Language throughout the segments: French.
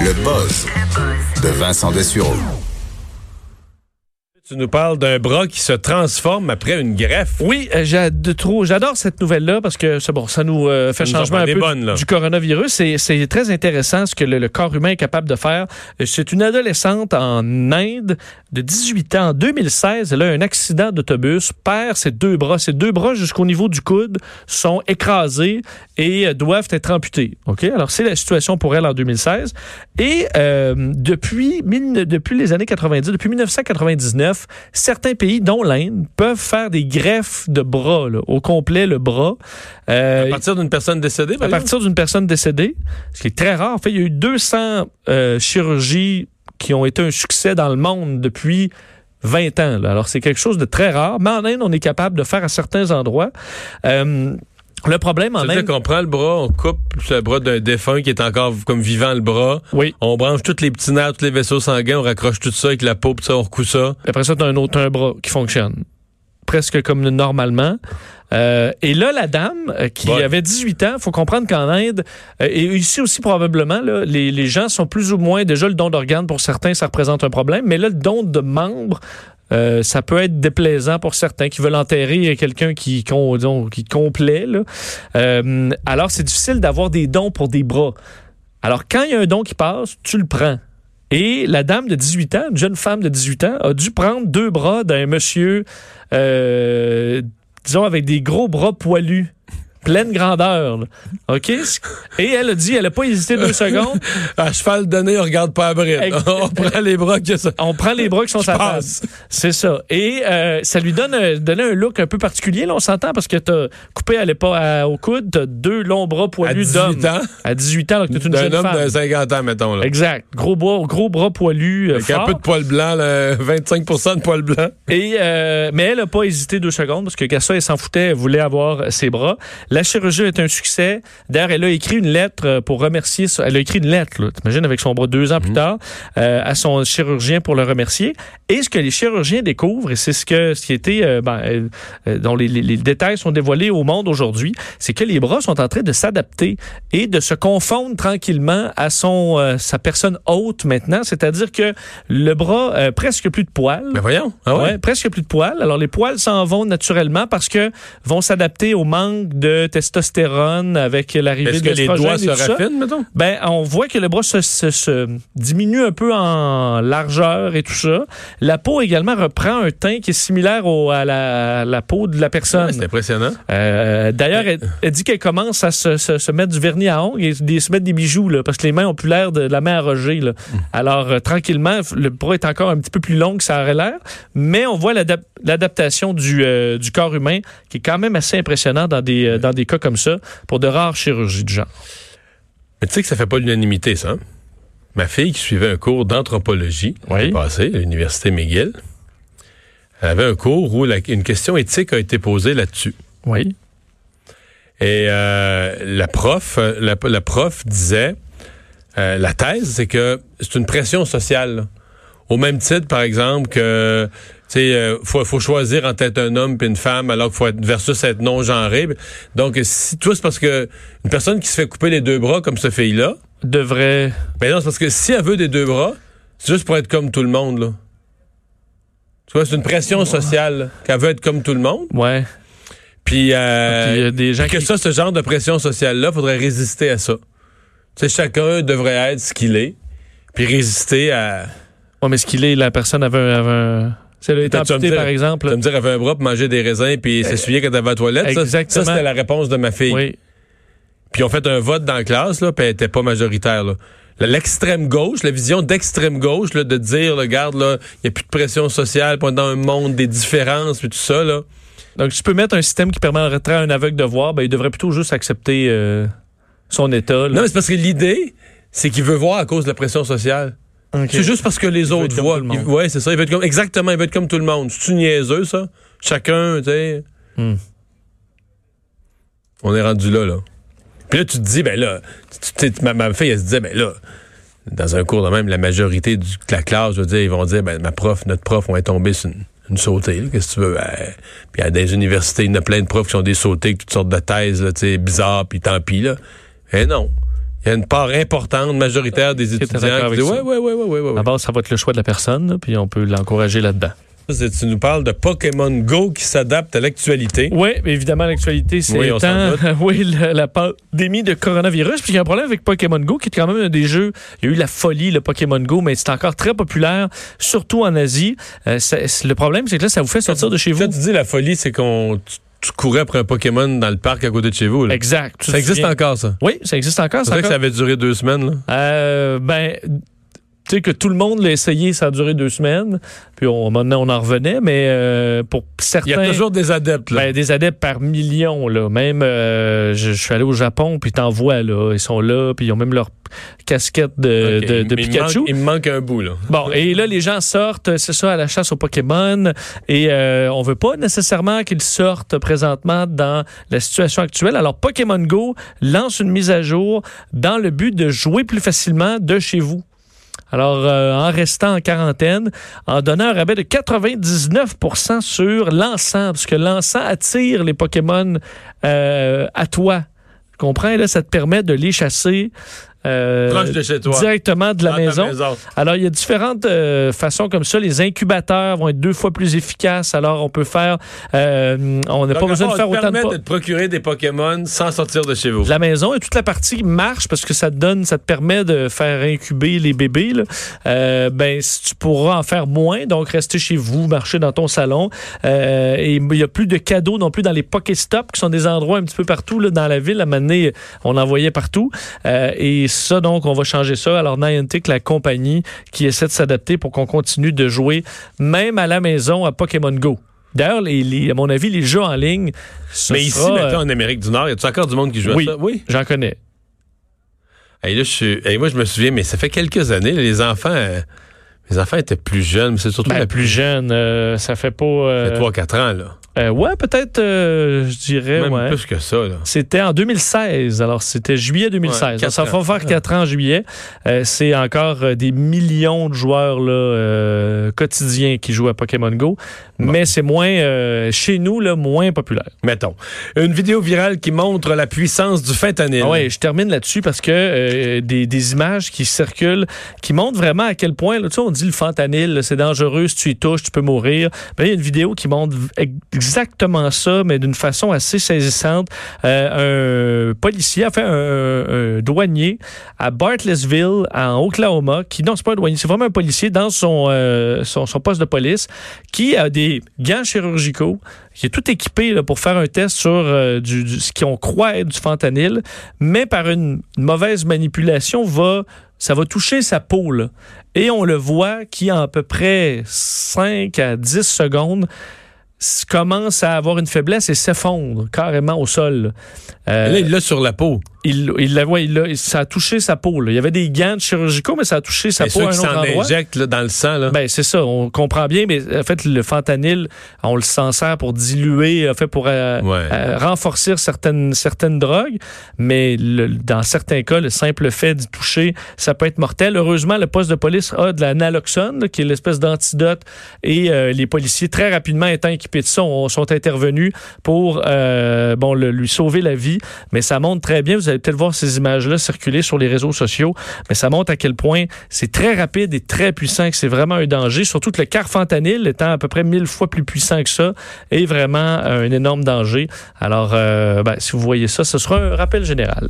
Le buzz de Vincent Dessureau. Tu nous parles d'un bras qui se transforme après une greffe. Oui, euh, j'adore cette nouvelle-là parce que bon, ça nous euh, fait Ça changement un peu bonnes, du coronavirus. C'est- très intéressant ce que le, le corps humain est capable de faire. Euh, C'est une adolescente en Inde de 18 ans. En 2016, elle a un accident d'autobus, perd ses deux bras. Ses deux bras jusqu'au niveau du coude sont écrasés et doivent être amputés. Ok, alors c'est la situation pour elle en 2016. Et euh, depuis, depuis les années 90, depuis 1999, certains pays, dont l'Inde, peuvent faire des greffes de bras, là, au complet le bras. Euh, À partir d'une personne décédée, à par exemple? partir d'une personne décédée, ce qui est très rare. En fait, il y a eu 200 euh, chirurgies qui ont été un succès dans le monde depuis 20 ans. là. Alors, c'est quelque chose de très rare. Mais en Inde, on est capable de faire à certains endroits. Euh, le problème en Inde... qu'on prend le bras, on coupe le bras d'un défunt qui est encore comme vivant le bras. Oui. On branche tous les petits nerfs, tous les vaisseaux sanguins, on raccroche tout ça avec la peau, puis ça, on recoue ça. Après ça, tu as un autre un bras qui fonctionne. Presque comme normalement. Euh, et là, la dame euh, qui avait 18 ans, faut comprendre qu'en Inde, euh, et ici aussi probablement, là, les, les gens sont plus ou moins, déjà le don d'organes pour certains, ça représente un problème, mais là, le don de membres, euh, ça peut être déplaisant pour certains qui veulent enterrer quelqu'un qui, qui complet. Euh, alors, c'est difficile d'avoir des dons pour des bras. Alors, quand il y a un don qui passe, tu le prends. Et la dame de 18 ans, une jeune femme de 18 ans, a dû prendre deux bras d'un monsieur, euh, disons, avec des gros bras poilus. Pleine grandeur. là. OK? Et elle a dit, elle n'a pas hésité deux secondes. À cheval donné, on regarde pas à bride. On prend les bras que ça. On prend les bras qui sont sur la. C'est ça. Et euh, ça lui donne un, donnait un look un peu particulier, là, on s'entend, parce que t'as coupé à l'épaule, à- au coude, t'as deux longs bras À poilus 18 d'homme. ans, À 18 ans, que t'es une jeune homme femme. de 50 ans, mettons. Là. Exact. Gros bras, gros bras poilus. euh, Avec un peu de poil blanc, là, 25 de poil blanc. Et euh, mais elle n'a pas hésité deux secondes parce que Gassa, elle s'en foutait, elle voulait avoir ses bras. La chirurgie est un succès. D'ailleurs, elle a écrit une lettre euh, pour remercier. Elle a écrit une lettre, là, t'imagines, avec son bras deux ans plus tard, euh, à son chirurgien pour le remercier. Et ce que les chirurgiens découvrent, et c'est ce que ce qui était, euh, ben, euh, dont les, les- les détails sont dévoilés au monde aujourd'hui, c'est que les bras sont en train de s'adapter et de se confondre tranquillement à son sa personne haute maintenant. C'est-à-dire que le bras presque plus de poils. Mais voyons. Ah ouais? Ouais, presque plus de poils. Alors les poils s'en vont naturellement parce que vont s'adapter au manque de testostérone avec l'arrivée Est-ce de que les doigts se raffinent, mettons? Ben, on voit que le bras se, se- se diminue un peu en largeur et tout ça. La peau également reprend un teint qui est similaire au- à, la, la peau de la personne. Ouais, c'est impressionnant. Euh, D'ailleurs, elle, elle dit qu'elle commence à se, mettre du vernis à ongles et des- se mettre des bijoux, là, parce que les mains ont plus l'air de, de la main à Roger. Là. Alors, euh, tranquillement, le bras est encore un petit peu plus long que ça aurait l'air, mais on voit l'adap- l'adaptation du, euh, du corps humain qui est quand même assez impressionnant dans des, dans des cas comme ça, pour de rares chirurgies du genre. Mais tu sais que ça fait pas l'unanimité, ça. hein? Ma fille qui suivait un cours d'anthropologie Oui. à l'université McGill, elle avait un cours où la- une question éthique a été posée là-dessus. Oui. Et euh, la prof, euh, la, la prof disait, euh, la thèse, c'est que c'est une pression sociale. là. Au même titre, par exemple, que sais, euh, faut, faut choisir entre être un homme et une femme, alors qu'il faut être versus être non genré. Donc, si toi, c'est parce que une personne qui se fait couper les deux bras comme cette fille-là, Devrait. ben non, c'est parce que si elle veut des deux bras, c'est juste pour être comme tout le monde, là. Tu vois, c'est une pression sociale, qu'elle veut être comme tout le monde. Ouais. Puis, Puis, euh, il y a des gens puis que qui- ça, ce genre de pression sociale-là, faudrait résister à ça. Tu sais, chacun devrait être ce qu'il est, puis résister à... Ouais, mais ce qu'il est, la personne avait un. Avait un... Si elle a été amputée, par exemple. Tu vas me dire, elle avait un bras pour manger des raisins puis s'essuyer quand elle va à la toilette. Exactement. Ça, c'était la réponse de ma fille. Oui. Puis on fait un vote dans la classe, là, puis elle était pas majoritaire, là. L'extrême gauche, la vision d'extrême gauche, là, de dire, regarde, là, il n'y a plus de pression sociale pendant un monde des différences, puis tout ça, là. Donc, tu peux mettre un système qui permettrait à un aveugle de voir, ben, il devrait plutôt juste accepter euh, son état. là. Non, mais c'est parce que l'idée, c'est qu'il veut voir à cause de la pression sociale. C'est juste parce que les autres voient. le monde. Il- ouais, c'est ça. Il veut être comme, exactement, il veut être comme tout le monde. C'est-tu niaiseux, ça? Chacun, tu sais. Hmm. On est rendu là, là. Puis là, tu te dis, ben là, tu- ma, ma fille, elle se disait, ben là, dans un cours de même, la majorité du- de la classe, je veux dire, ils vont dire, ben ma prof, notre prof, on est tombé sur une, une sautée, là, qu'est-ce que tu veux? Ben, puis à des universités, il y en a plein de profs qui sont des sautés, toutes sortes de thèses, là, tu sais, bizarres, puis tant pis, là. Eh non. Il y a une part importante, majoritaire des étudiants qui disent ouais, ouais, ouais, ouais, ouais. D'abord, ça va être le choix de la personne, là, puis on peut l'encourager là-dedans. Tu nous parles de Pokémon Go qui s'adapte à l'actualité. Oui, évidemment, l'actualité, c'est Oui, étant oui, la, la pandémie de coronavirus. Puis il y a un problème avec Pokémon Go, qui est quand même un des jeux. Il y a eu la folie, le Pokémon Go, mais c'est encore très populaire, surtout en Asie. Euh, le problème, c'est que là, ça vous fait sortir de chez vous. Quand tu dis la folie, c'est qu'on tu, courais après un Pokémon dans le parc à côté de chez vous. là. Exact. Ça te existe souviens- encore, ça? Oui, ça existe encore. C'est c'est vrai que ça avait duré deux semaines. Là. Euh, ben, tu sais que tout le monde l'a essayé, ça a duré deux semaines. Puis on, maintenant, on en revenait, mais euh, pour certains. Il y a toujours des adeptes. Là. Ben, des adeptes par millions, là. Même, euh, je, je suis allé au Japon, puis t'en vois, là. Ils sont là, puis ils ont même leur casquette de, Ok, de- de il- il Pikachu. manque- Il me manque un bout. Là. Bon, et là, les gens sortent, c'est ça, à la chasse aux Pokémon. Et euh, on veut pas nécessairement qu'ils sortent présentement dans la situation actuelle. Alors, Pokémon Go lance une mise à jour dans le but de jouer plus facilement de chez vous. Alors, euh, en restant en quarantaine, en donnant un rabais de 99% sur l'encens, parce que l'encens attire les Pokémon euh, à toi. Tu comprends? Là, ça te permet de les chasser euh, Proche de chez toi. directement de la Dans maison. Alors, il y a différentes euh, façons comme ça. Les incubateurs vont être deux fois plus efficaces. Alors, on peut faire... euh, on n'a pas besoin de faire autant de... de te procurer des Pokémon sans sortir de chez vous. de la maison et toute la partie marche parce que ça te donne, ça te permet de faire incuber les bébés. Là. Ben, si tu pourras en faire moins, donc rester chez vous, marcher dans ton salon. Et il n'y a plus de cadeaux non plus dans les Pokéstops, qui sont des endroits un petit peu partout là, dans la ville. À un moment donné, on en voyait partout. Et ça, donc, on va changer ça. Alors, Niantic, la compagnie qui essaie de s'adapter pour qu'on continue de jouer, même à la maison, à Pokémon Go. D'ailleurs, les, les- à mon avis, les jeux en ligne. Mais ici, sera, euh, en Amérique du Nord, y a-tu encore du monde qui joue Oui. à ça? Oui. J'en connais. Hey, là, je suis... hey, moi, je me souviens, mais ça fait quelques années, les enfants... euh, Les enfants étaient plus jeunes, mais c'est surtout Ben, la plus jeune, euh, ça fait pas. euh, 3-4 ans, là. Euh, ouais, peut-être, euh, je dirais. Même ouais. plus que ça. C'était en 2016. Alors, c'était juillet 2016. Ouais, Alors, quatre ça va faire 4 ans en juillet. Euh, c'est encore euh, des millions de joueurs là, quotidiens qui jouent à Pokémon Go. Mais c'est moins, chez nous, là, moins populaire. Mettons. Une vidéo virale qui montre la puissance du fentanyl. Ah ouais, je termine là-dessus parce que des, des images qui circulent, qui montrent vraiment à quel point, là, tu sais, on dit le fentanyl, c'est dangereux, si tu y touches, tu peux mourir. Ben, il y a une vidéo qui montre exactement ça, mais d'une façon assez saisissante. Euh, un policier, enfin un, un douanier à Bartlesville, en Oklahoma, qui, non, c'est pas un douanier, c'est vraiment un policier dans son, euh, son, poste de police, qui a des gants chirurgicaux, qui est tout équipé pour faire un test sur euh, du, du- ce qu'on croit être du fentanyl, mais par une mauvaise manipulation, va, ça va toucher sa peau. là. Et on le voit qui, en à peu près 5 à 10 secondes, commence à avoir une faiblesse et s'effondre carrément au sol. Euh, Là, il l'a sur la peau. Il, il, la voit, il l'a- ça a touché sa peau. là. Il y avait des gants chirurgicaux, mais ça a touché sa Et peau à un qui autre s'en endroit. injectent là, dans le sang, là. Ben, c'est ça, on comprend bien, mais en fait, le fentanyl, on le s'en sert pour diluer, en fait, pour euh, Ouais. euh, renforcer certaines, certaines drogues, mais le- dans certains cas, le simple fait d'y toucher, ça peut être mortel. Heureusement, le poste de police a de la naloxone, là, qui est l'espèce d'antidote, et euh, les policiers, très rapidement étant équipés de ça, ont- sont intervenus pour bon, le- lui sauver la vie. Mais ça montre très bien, vous allez peut-être voir ces images-là circuler sur les réseaux sociaux, mais ça montre à quel point c'est très rapide et très puissant, que c'est vraiment un danger, surtout que le carfentanyl, étant à peu près mille fois plus puissant que ça, est vraiment un énorme danger. Alors, euh, ben, si vous voyez ça, ce sera un rappel général.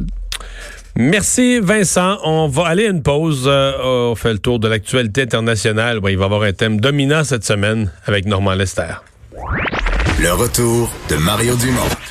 Merci Vincent. On va aller à une pause. Euh, on fait le tour de l'actualité internationale. Ouais, il va y avoir un thème dominant cette semaine avec Normand Lester. Le retour de Mario Dumont.